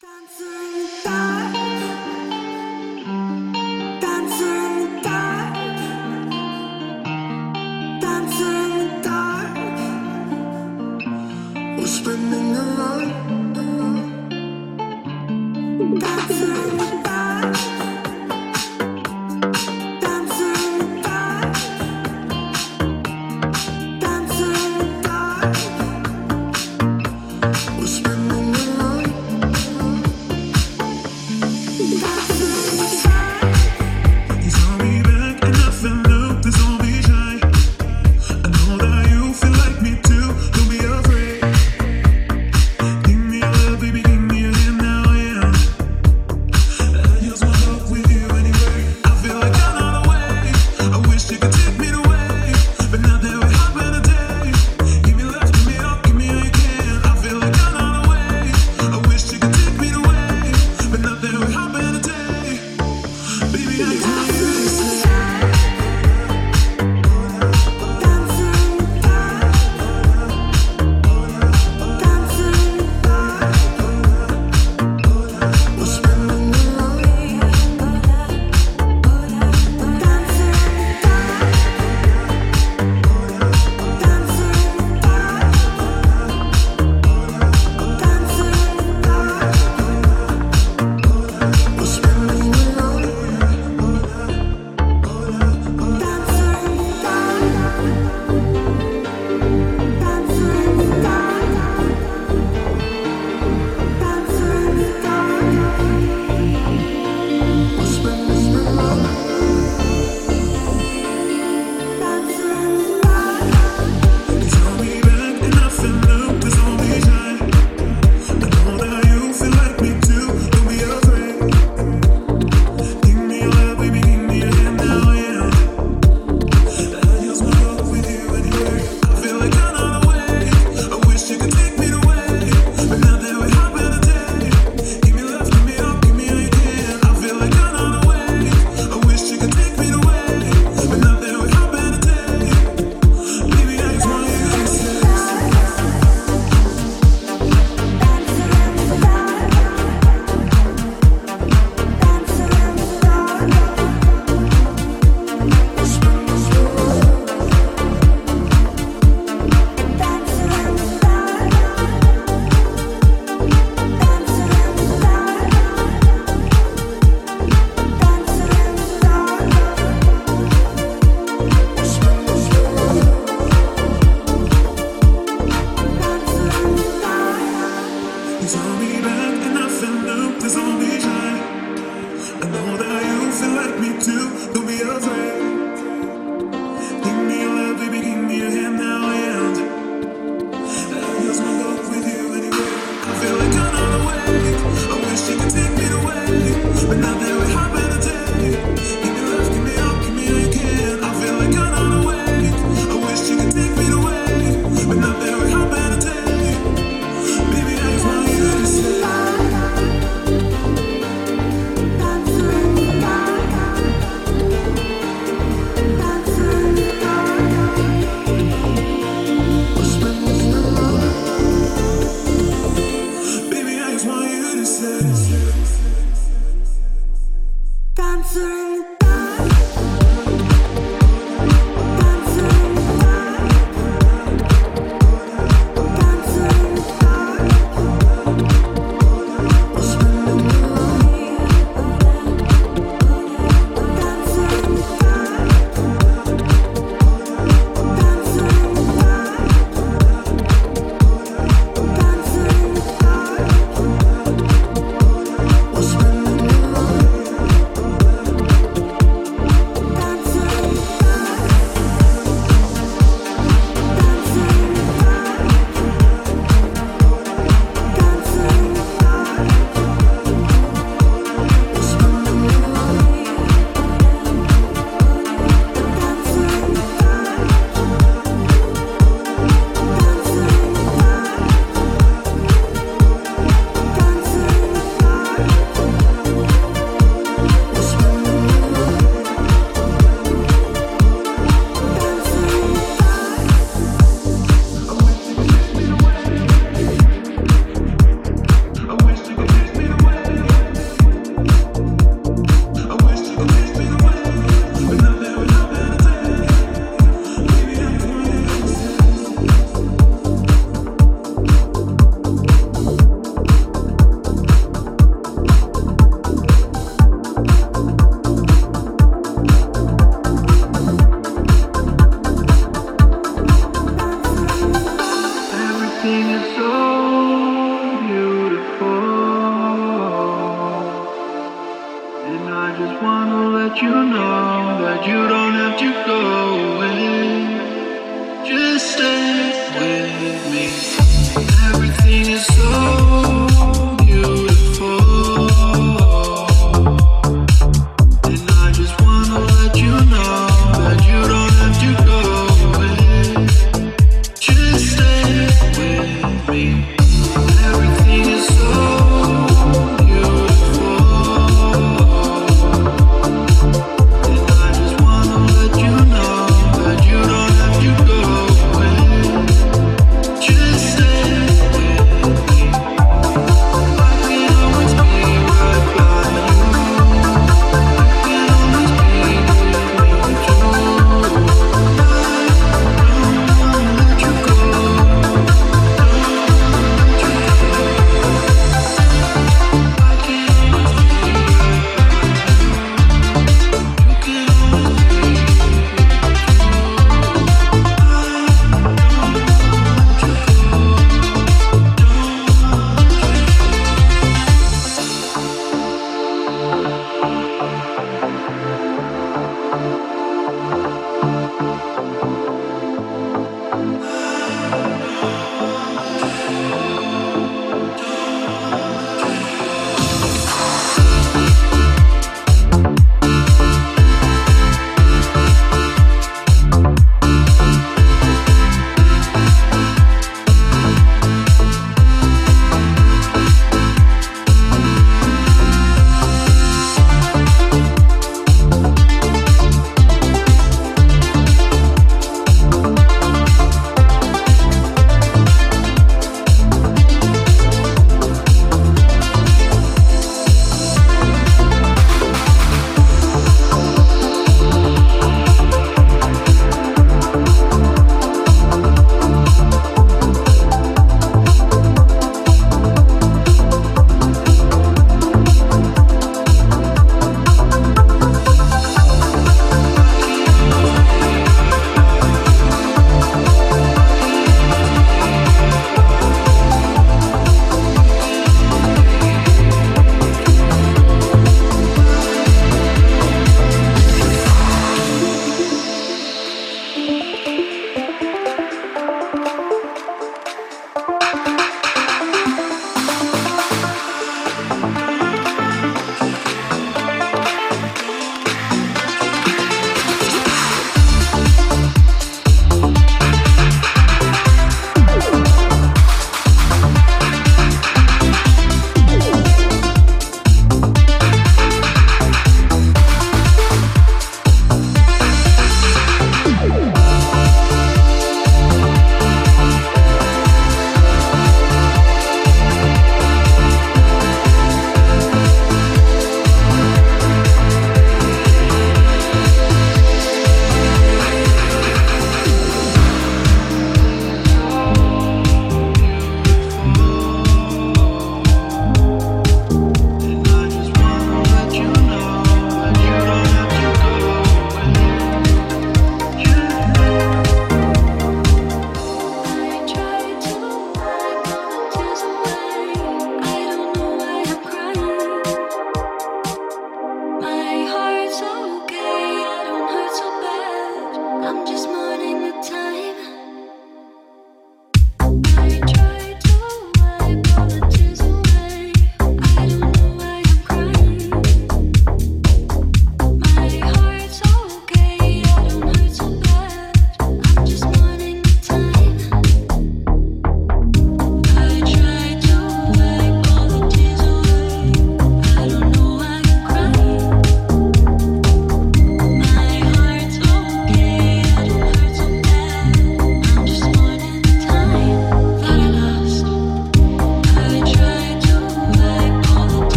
但最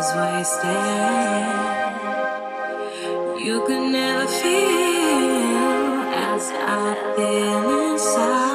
was wasted. You could never feel as I feel inside.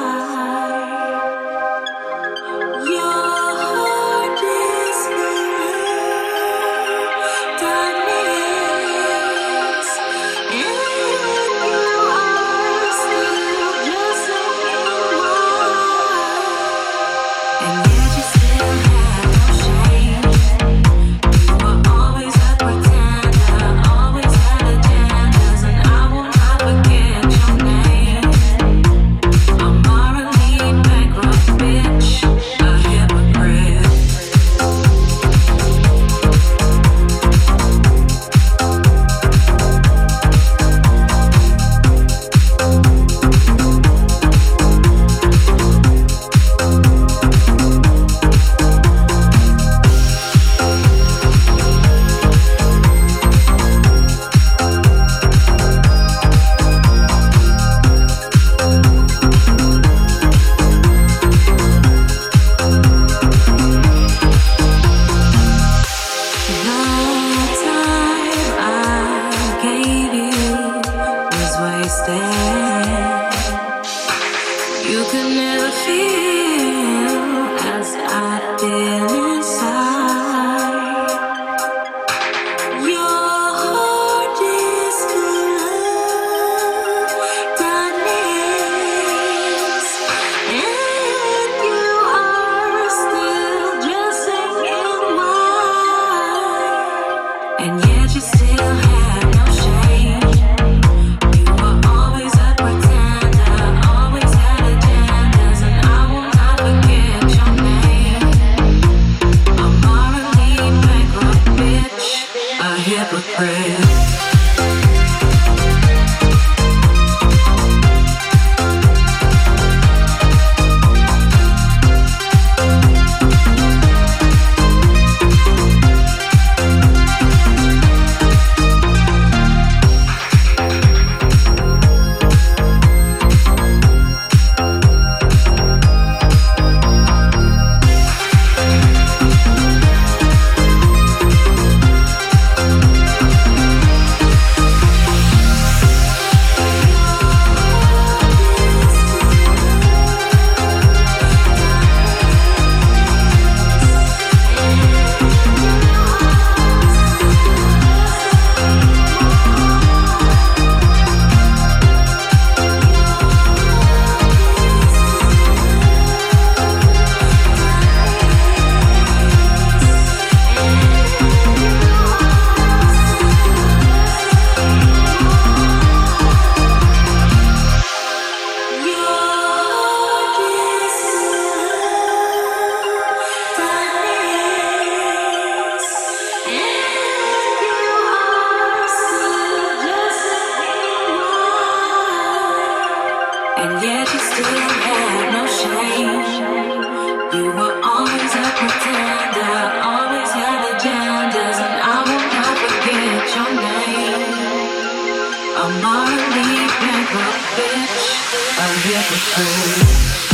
the episode.